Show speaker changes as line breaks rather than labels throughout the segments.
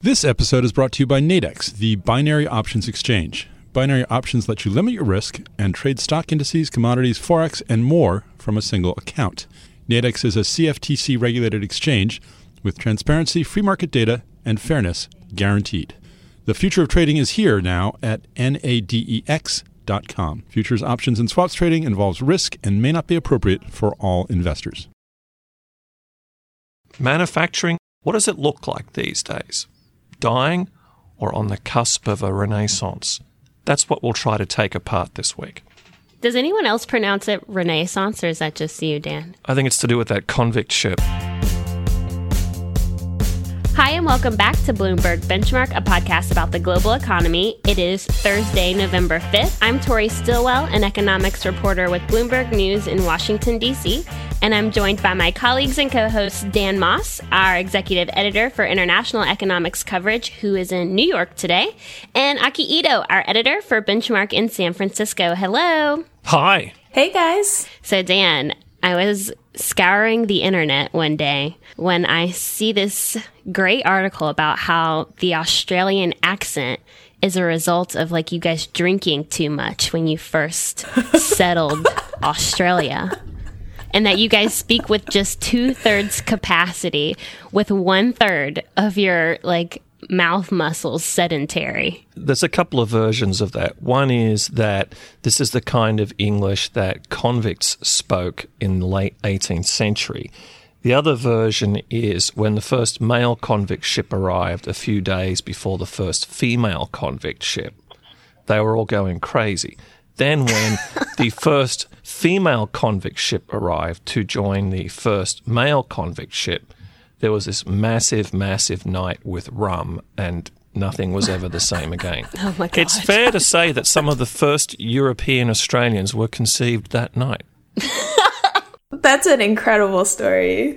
This episode is brought to you by Nadex, the binary options exchange. Binary options let you limit your risk and trade stock indices, commodities, forex, and more from a single account. Nadex is a CFTC regulated exchange with transparency, free market data, and fairness guaranteed. The future of trading is here now at nadex.com. Futures, options, and swaps trading involves risk and may not be appropriate for all investors.
Manufacturing, what does it look like these days? Dying or on the cusp of a renaissance? That's what we'll try to take apart this week.
Does anyone else pronounce it Renaissance, or is that just you, Dan?
I think it's to do with that convict ship.
Hi, and welcome back to Bloomberg Benchmark, a podcast about the global economy. It is Thursday, November 5th. I'm Tori Stilwell, an economics reporter with Bloomberg News in Washington, D.C., and I'm joined by my colleagues and co hosts Dan Moss, our executive editor for international economics coverage, who is in New York today, and Aki Ito, our editor for Benchmark in San Francisco. Hello.
Hi.
Hey, guys.
So, Dan, I was scouring the internet one day when I see this great article about how the Australian accent is a result of like you guys drinking too much when you first settled Australia. And that you guys speak with just two thirds capacity, with one third of your like mouth muscles sedentary.
There's a couple of versions of that. One is that this is the kind of English that convicts spoke in the late 18th century. The other version is when the first male convict ship arrived a few days before the first female convict ship. They were all going crazy. Then, when the first female convict ship arrived to join the first male convict ship, there was this massive, massive night with rum, and nothing was ever the same again.
oh my God.
It's fair to say that some of the first European Australians were conceived that night.
That's an incredible story.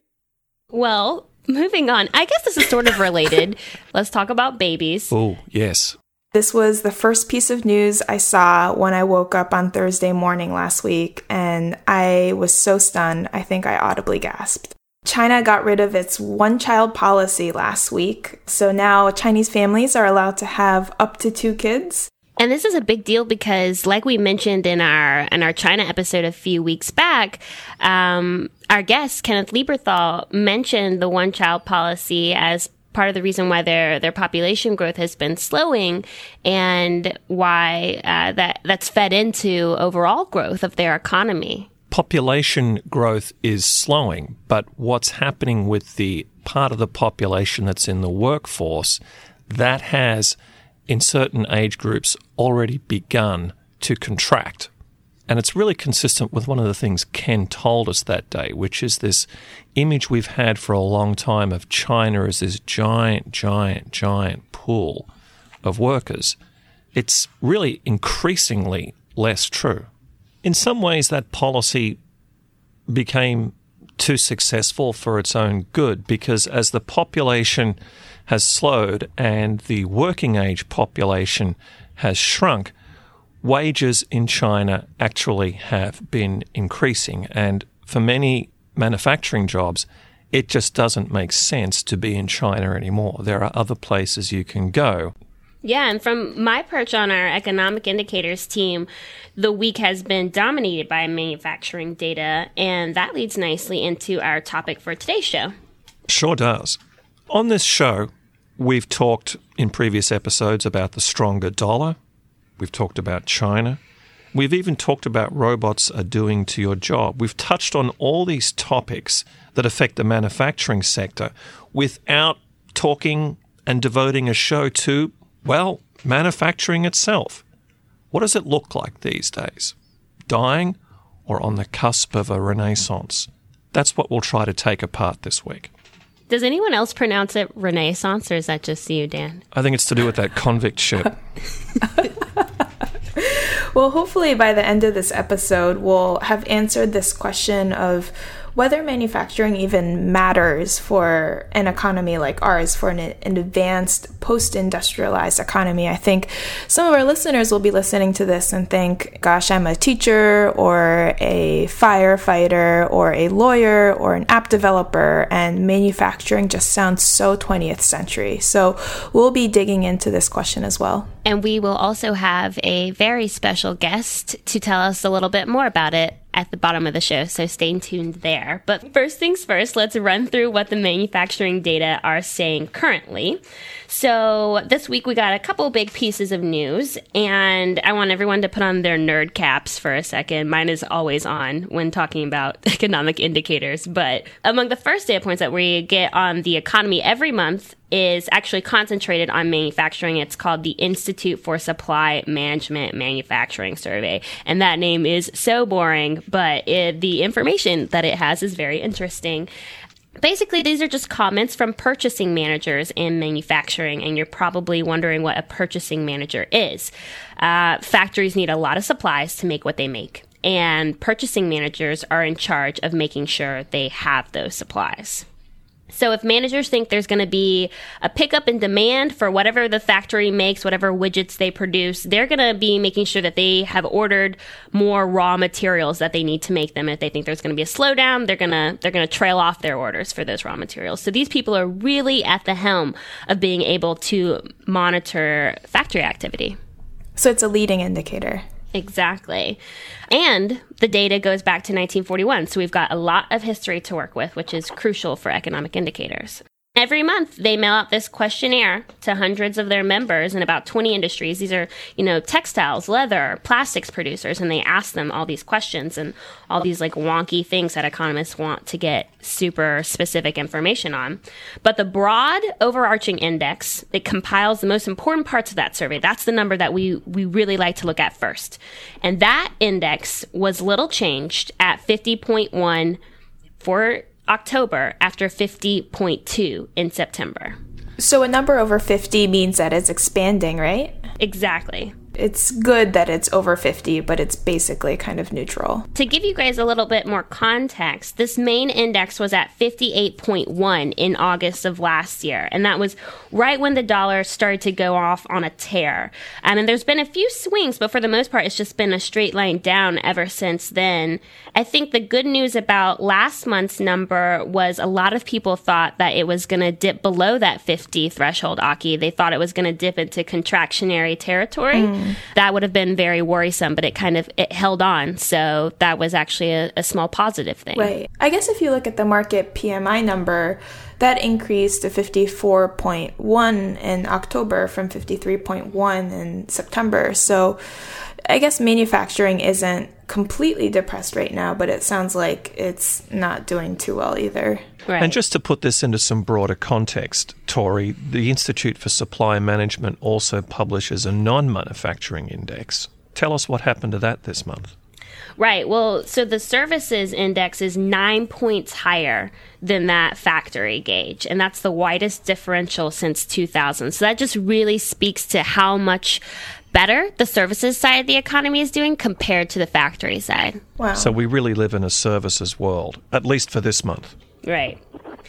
Well, moving on. I guess this is sort of related. Let's talk about babies.
Oh, yes.
This was the first piece of news I saw when I woke up on Thursday morning last week, and I was so stunned, I think I audibly gasped. China got rid of its one child policy last week, so now Chinese families are allowed to have up to two kids.
And this is a big deal because, like we mentioned in our in our China episode a few weeks back, um, our guest Kenneth Lieberthal mentioned the one child policy as part of the reason why their their population growth has been slowing and why uh, that that's fed into overall growth of their economy
population growth is slowing, but what's happening with the part of the population that's in the workforce, that has, in certain age groups, already begun to contract. And it's really consistent with one of the things Ken told us that day, which is this image we've had for a long time of China as this giant, giant, giant pool of workers. It's really increasingly less true in some ways, that policy became too successful for its own good because as the population has slowed and the working age population has shrunk, wages in China actually have been increasing. And for many manufacturing jobs, it just doesn't make sense to be in China anymore. There are other places you can go.
Yeah, and from my perch on our economic indicators team, the week has been dominated by manufacturing data, and that leads nicely into our topic for today's show.
Sure does. On this show, we've talked in previous episodes about the stronger dollar. We've talked about China. We've even talked about robots are doing to your job. We've touched on all these topics that affect the manufacturing sector without talking and devoting a show to well, manufacturing itself. What does it look like these days? Dying or on the cusp of a renaissance? That's what we'll try to take apart this week.
Does anyone else pronounce it Renaissance, or is that just you, Dan?
I think it's to do with that convict ship.
well, hopefully by the end of this episode, we'll have answered this question of whether manufacturing even matters for an economy like ours, for an, an advanced post industrialized economy. I think some of our listeners will be listening to this and think, gosh, I'm a teacher or a firefighter or a lawyer or an app developer, and manufacturing just sounds so 20th century. So we'll be digging into this question as well.
And we will also have a very special guest to tell us a little bit more about it at the bottom of the show, so stay tuned there. But first things first, let's run through what the manufacturing data are saying currently. So this week we got a couple big pieces of news, and I want everyone to put on their nerd caps for a second. Mine is always on when talking about economic indicators. But among the first data points that we get on the economy every month is actually concentrated on manufacturing. It's called the Institute for Supply Management Manufacturing Survey. And that name is so boring, but it, the information that it has is very interesting. Basically, these are just comments from purchasing managers in manufacturing, and you're probably wondering what a purchasing manager is. Uh, factories need a lot of supplies to make what they make, and purchasing managers are in charge of making sure they have those supplies. So if managers think there's going to be a pickup in demand for whatever the factory makes, whatever widgets they produce, they're going to be making sure that they have ordered more raw materials that they need to make them. If they think there's going to be a slowdown, they're going to they're going to trail off their orders for those raw materials. So these people are really at the helm of being able to monitor factory activity.
So it's a leading indicator.
Exactly. And the data goes back to 1941. So we've got a lot of history to work with, which is crucial for economic indicators. Every month, they mail out this questionnaire to hundreds of their members in about 20 industries. These are, you know, textiles, leather, plastics producers, and they ask them all these questions and all these like wonky things that economists want to get super specific information on. But the broad overarching index that compiles the most important parts of that survey, that's the number that we, we really like to look at first. And that index was little changed at 50.1 for October after 50.2 in September.
So a number over 50 means that it's expanding, right?
Exactly
it's good that it's over 50, but it's basically kind of neutral.
To give you guys a little bit more context, this main index was at 58.1 in August of last year, and that was right when the dollar started to go off on a tear. Um, and there's been a few swings, but for the most part, it's just been a straight line down ever since then. I think the good news about last month's number was a lot of people thought that it was going to dip below that 50 threshold, Aki. They thought it was going to dip into contractionary territory. Mm. That would have been very worrisome, but it kind of it held on. So that was actually a, a small positive thing.
Right. I guess if you look at the Markit PMI number, that increased to 54.1 in October from 53.1 in September. So I guess manufacturing isn't completely depressed right now, but it sounds like it's not doing too well either.
Right. And just to put this into some broader context, Tori, the Institute for Supply Management also publishes a non manufacturing index. Tell us what happened to that this month.
Right. Well, so the services index is nine points higher than that factory gauge, and that's the widest differential since 2000. So that just really speaks to how much better the services side of the economy is doing compared to the factory side.
Wow. So we really live in a services world, at least for this month.
Right.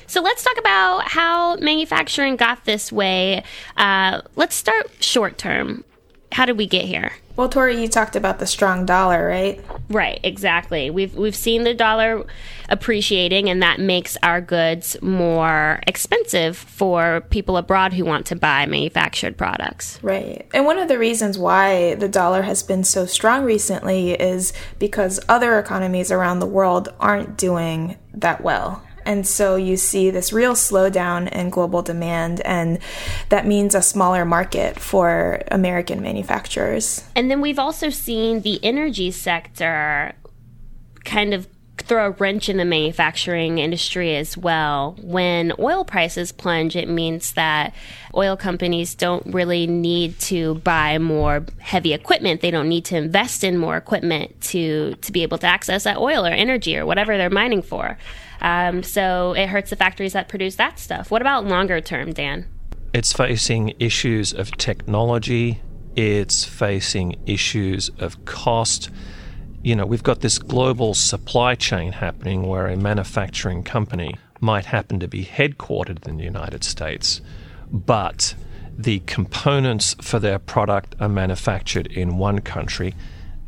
So let's talk about how manufacturing got this way. Uh, let's start short term. How did we get here?
Well, Tori, you talked about the strong dollar, right?
Right, exactly. We've we've seen the dollar appreciating, and that makes our goods more expensive for people abroad who want to buy manufactured products.
Right, and one of the reasons why the dollar has been so strong recently is because other economies around the world aren't doing that well. And so you see this real slowdown in global demand, and that means a smaller market for American manufacturers.
And then we've also seen the energy sector kind of throw a wrench in the manufacturing industry as well. When oil prices plunge, it means that oil companies don't really need to buy more heavy equipment. They don't need to invest in more equipment to to be able to access that oil or energy or whatever they're mining for. Um, so it hurts the factories that produce that stuff. What about longer term, Dan?
It's facing issues of technology, it's facing issues of cost. You know, we've got this global supply chain happening where a manufacturing company might happen to be headquartered in the United States, but the components for their product are manufactured in one country,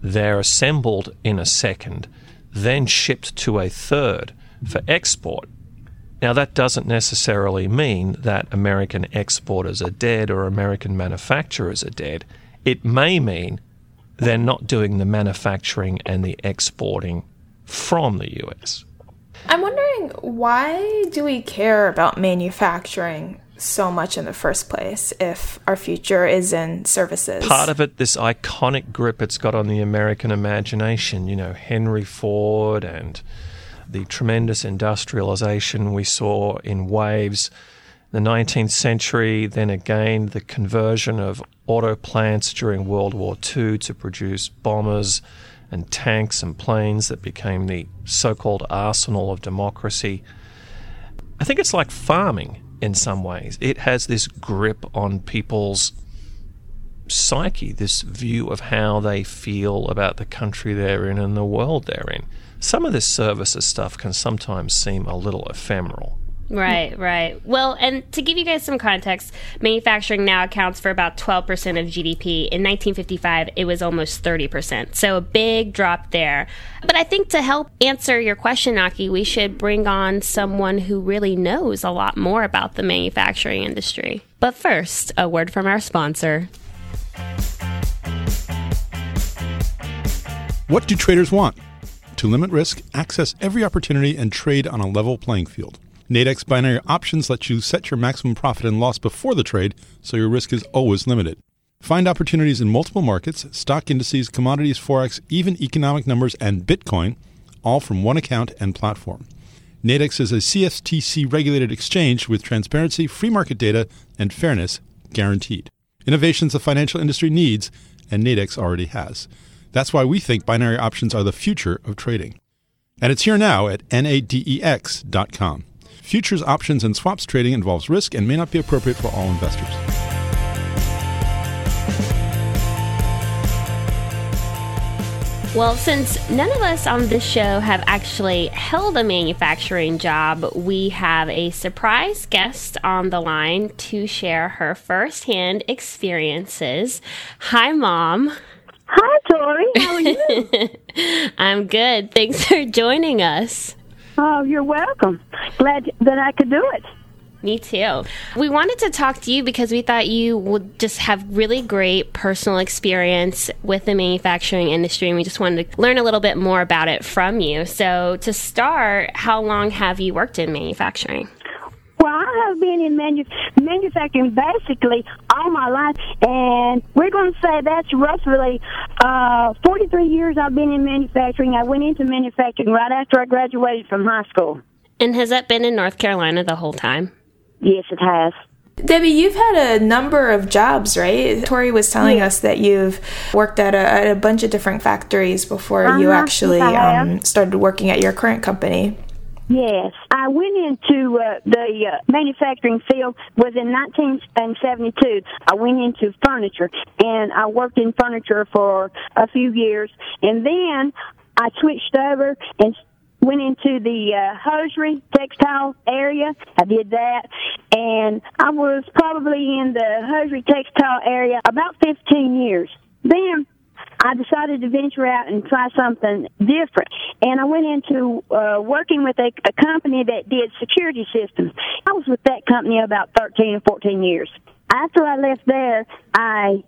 they're assembled in a second, then shipped to a third for export. Now, that doesn't necessarily mean that American exporters are dead or American manufacturers are dead. It may mean they're not doing the manufacturing and the exporting from the US.
I'm wondering why do we care about manufacturing so much in the first place if our future is in services?
Part of it, this iconic grip it's got on the American imagination, you know, Henry Ford and the tremendous industrialization we saw in waves the 19th century, then again the conversion of auto plants during World War II to produce bombers and tanks and planes that became the so called arsenal of democracy. I think it's like farming in some ways. It has this grip on people's psyche, this view of how they feel about the country they're in and the world they're in. Some of this services stuff can sometimes seem a little ephemeral.
Right, right. Well, and to give you guys some context, manufacturing now accounts for about 12% of GDP. In 1955, it was almost 30%. So a big drop there. But I think to help answer your question, Aki, we should bring on someone who really knows a lot more about the manufacturing industry. But first, a word from our sponsor.
What do traders want? To limit risk, access every opportunity, and trade on a level playing field. Nadex binary options let you set your maximum profit and loss before the trade, so your risk is always limited. Find opportunities in multiple markets, stock indices, commodities, forex, even economic numbers, and Bitcoin, all from one account and platform. Nadex is a CFTC regulated exchange with transparency, free market data, and fairness guaranteed. Innovations the financial industry needs, and Nadex already has. That's why we think binary options are the future of trading. And it's here now at nadex.com. Futures, options, and swaps trading involves risk and may not be appropriate for all investors.
Well, since none of us on this show have actually held a manufacturing job, we have a surprise guest on the line to share her firsthand experiences. Hi, Mom.
Hi, Tori. How are you?
I'm good. Thanks for joining us.
Oh, you're welcome. Glad that I could do it.
Me too. We wanted to talk to you because we thought you would just have really great personal experience with the manufacturing industry, and we just wanted to learn a little bit more about it from you. So, to start, how long have you worked in manufacturing?
Well, I have been in manu- manufacturing basically all my life, and we're going to say that's roughly uh, 43 years I've been in manufacturing. I went into manufacturing right after I graduated from high school.
And has that been in North Carolina the whole time?
Yes, it has.
Debbie, you've had a number of jobs, right? Tori was telling us that you've worked at a, at a bunch of different factories before uh-huh, you actually um, started working at your current company.
Yes, I went into uh, the uh, manufacturing field was in 1972. I went into furniture and I worked in furniture for a few years, and then I switched over and went into the uh, hosiery textile area. I did that, and I was probably in the hosiery textile area about 15 years. Then I decided to venture out and try something different. And I went into uh, working with a, a company that did security systems. I was with that company about 13 or 14 years. After I left there, I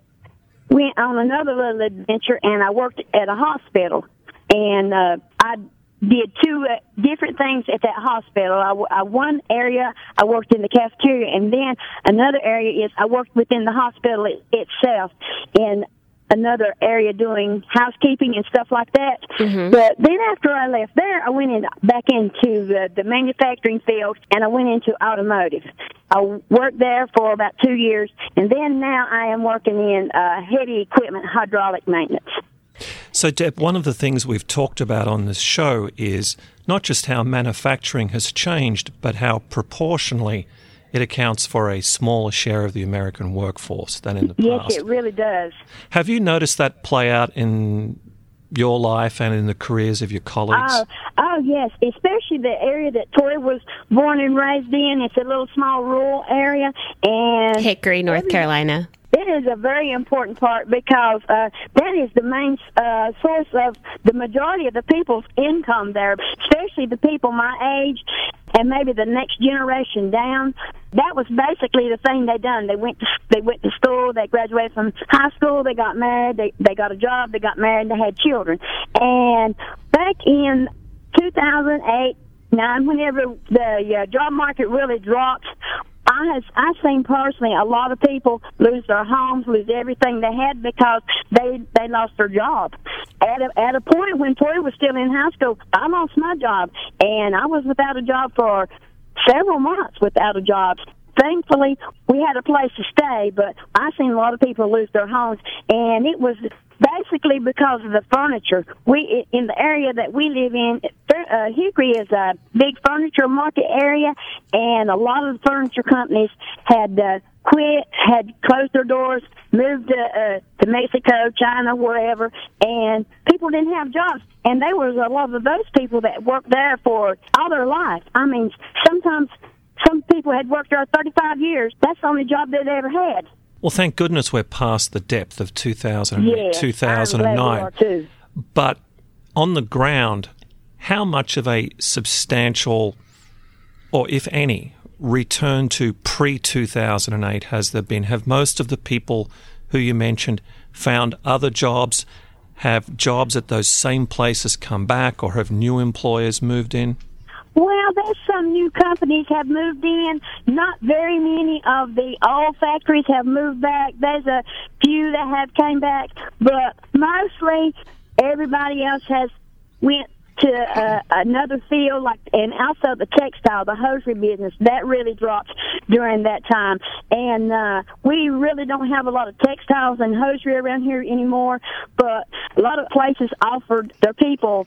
went on another little adventure and I worked at a hospital. And uh, I did two uh, different things at that hospital. I, I, one area I worked in the cafeteria, and then another area is I worked within the hospital it, itself. And another area doing housekeeping and stuff like that. Mm-hmm. But then after I left there, I went in, back into the, the manufacturing field and I went into automotive. I worked there for about two years, and then now I am working in uh, heavy equipment hydraulic maintenance.
So, Deb, one of the things we've talked about on this show is not just how manufacturing has changed, but how proportionally it accounts for a smaller share of the American workforce than in the
past. Yes, it really does.
Have you noticed that play out in your life and in the careers of your colleagues?
Oh, oh yes, especially the area that Toy was born and raised in. It's a little small rural area, and
Hickory, North Carolina.
It is a very important part because uh, that is the main uh, source of the majority of the people's income there, especially the people my age and maybe the next generation down. That was basically the thing they done. They went to, they went to school, they graduated from high school, they got married, they they got a job, they got married, they had children. And back in 2008 nine, whenever the uh, job market really dropped, I have I've seen personally a lot of people lose their homes, lose everything they had because they they lost their job. At a, at a point when Tori was still in high school, I lost my job and I was without a job for several months without a job. Thankfully, we had a place to stay, but I've seen a lot of people lose their homes, and it was basically because of the furniture. We in the area that we live in, uh, Hickory is a big furniture market area, and a lot of the furniture companies had uh, quit, had closed their doors, moved to uh, to Mexico, China, wherever, and people didn't have jobs. And there was a lot of those people that worked there for all their life. I mean, sometimes some people had worked there 35 years. That's the only job they'd ever had.
Well, thank goodness we're past the depth of 2000,
yes,
2009. But on the ground, how much of a substantial, or if any, return to pre 2008 has there been? Have most of the people who you mentioned found other jobs? Have jobs at those same places come back, or have new employers moved in?
Well, there's some new companies have moved in. Not very many of the old factories have moved back. There's a few that have came back, but mostly everybody else has went to uh, another field like and also the textile the hosiery business that really dropped during that time and uh we really don't have a lot of textiles and hosiery around here anymore but a lot of places offered their people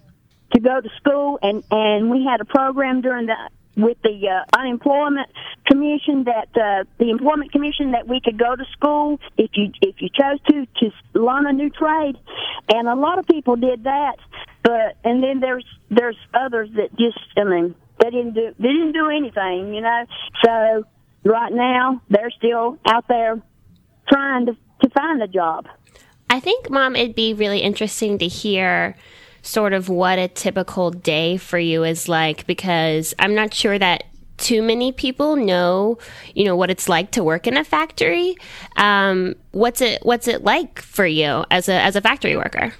to go to school, and and we had a program during the with the uh, unemployment commission that uh, the employment commission that we could go to school if you if you chose to to learn a new trade, and a lot of people did that. But and then there's there's others that just I mean they didn't do they didn't do anything, you know. So right now they're still out there trying to to find a job.
I think, Mom, it'd be really interesting to hear sort of what a typical day for you is like because I'm not sure that too many people know, you know, what it's like to work in a factory. Um, what's it What's it like for you as a as a factory worker?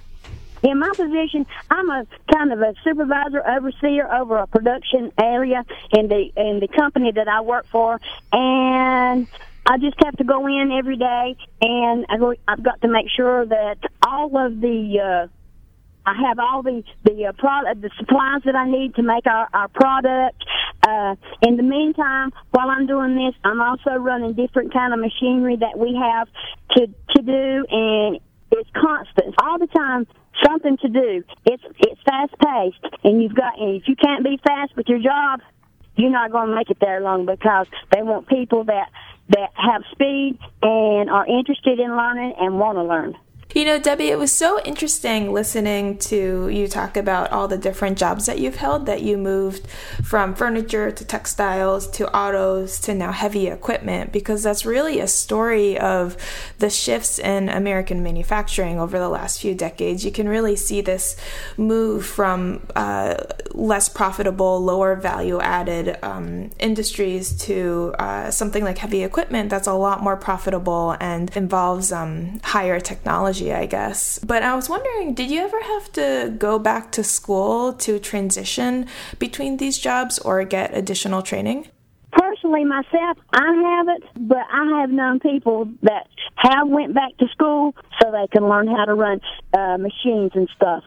In my position, I'm a kind of a supervisor, overseer over a production area in the in the company that I work for, and I just have to go in every day, and I've got to make sure that all of the uh, I have all the the uh, product, the supplies that I need to make our our product. Uh, in the meantime, while I'm doing this, I'm also running different kind of machinery that we have to to do, and it's constant all the time. Something to do. It's it's fast paced, and you've got. And if you can't be fast with your job, you're not going to make it there long because they want people that that have speed and are interested in learning and want to learn.
You know, Debbie, it was so interesting listening to you talk about all the different jobs that you've held, that you moved from furniture to textiles to autos to now heavy equipment, because that's really a story of the shifts in American manufacturing over the last few decades. You can really see this move from uh, less profitable, lower value added um, industries to uh, something like heavy equipment that's a lot more profitable and involves um, higher technology technology, I guess. But I was wondering, did you ever have to go back to school to transition between these jobs or get additional training?
Personally, myself, I haven't, but I have known people that have went back to school so they can learn how to run uh, machines and stuff.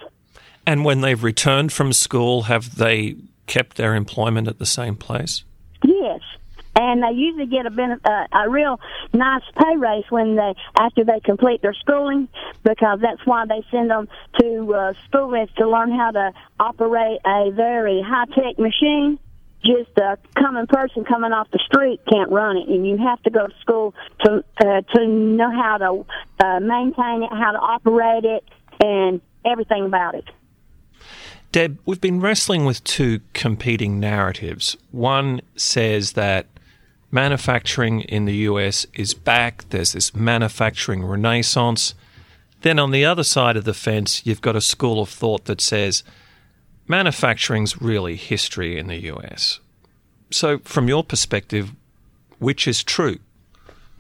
And when they've returned from school, have they kept their employment at the same place?
Yes, and they usually get a uh, a real nice pay raise when they after they complete their schooling because that's why they send them to uh, school is to learn how to operate a very high tech machine. Just a common person coming off the street can't run it, and you have to go to school to uh, to know how to uh, maintain it, how to operate it, and everything about it.
Deb, we've been wrestling with two competing narratives. One says that manufacturing in the US is back, there's this manufacturing renaissance. Then on the other side of the fence, you've got a school of thought that says manufacturing's really history in the US. So, from your perspective, which is true?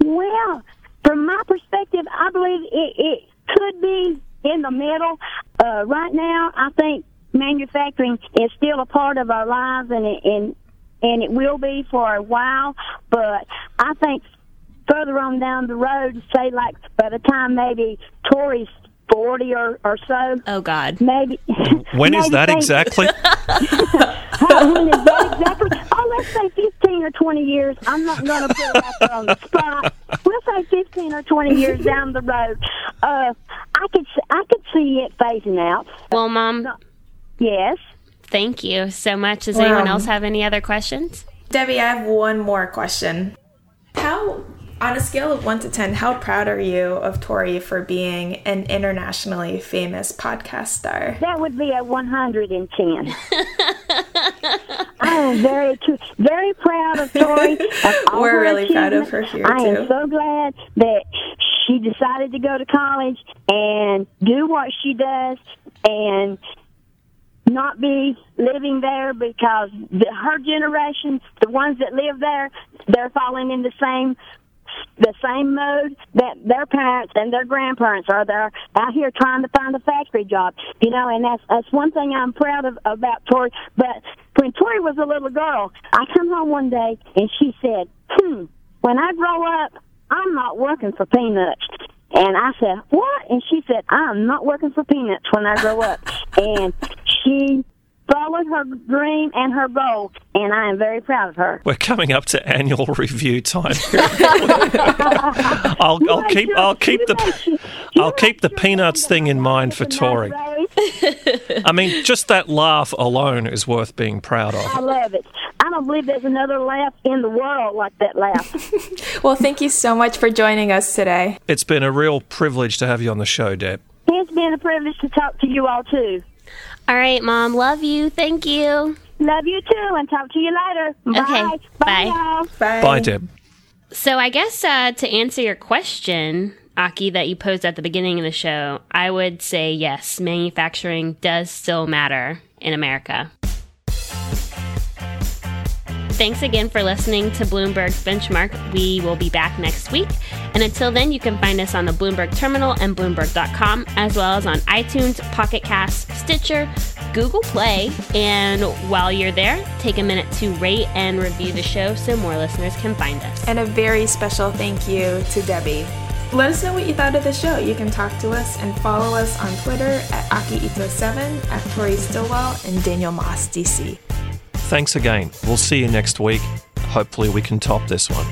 Well, from my perspective, I believe it, it could be in the middle. Uh, right now, I think manufacturing is still a part of our lives, and and and it will be for a while. But I think further on down the road, say like by the time maybe Tori's forty or, or so.
Oh God.
Maybe.
When is
maybe
that
think-
exactly?
when is that exactly? Oh, let's say fifteen or twenty years. I'm not going to put it out there on the spot. We'll say fifteen or twenty years down the road. Uh, I could I could see it phasing out.
Well, Mom,
Yes.
Thank you so much. Does
Well,
anyone else have any other questions?
Debbie, I have one more question. How, on a scale of 1 to 10, how proud are you of Tori for being an internationally famous podcast star?
That would be a 110. I am very, very proud of Tori. of
We're really proud of her here,
I am so glad that she decided to go to college and do what she does and not be living there because the, her generation, the ones that live there, they're falling in the same the same mode that their parents and their grandparents are. They're out here trying to find a factory job, you know, and that's that's one thing I'm proud of about Tori. But when Tori was a little girl, I come home one day and she said, "Hmm, when I grow up, I'm not working for peanuts." And I said, "What?" And she said, "I'm not working for peanuts when I grow up." and she followed her dream and her goal, and I am very proud of her.
We're coming up to annual review time. I'll, I'll keep I'll keep the I'll keep the peanuts thing in mind for Tori. I mean, just that laugh alone is worth being proud of.
I love it. I don't believe there's another laugh in the world like that laugh.
Well, thank you so much for joining us today.
It's been a real privilege to have you on the show, Deb.
it's been a privilege to talk to you all too.
All right, Mom. Love you. Thank you.
Love you too, and talk to you later. Bye.
Okay, bye.
y'all.
Bye.
Bye, Deb.
So I guess uh, to answer your question, Aki, that you posed at the beginning of the show, I would say yes, manufacturing does still matter in America. Thanks again for listening to Bloomberg's Benchmark. We will be back next week. And until then, you can find us on the Bloomberg Terminal and Bloomberg.com, as well as on iTunes, Pocket Cast, Stitcher, Google Play. And while you're there, take a minute to rate and review the show so more listeners can find us.
And a very special thank you to Debbie. Let us know what you thought of the show. You can talk to us and follow us on Twitter at AkiIto7, at Tori Stilwell, and Daniel Moss, DC.
Thanks again. We'll see you next week. Hopefully, we can top this one.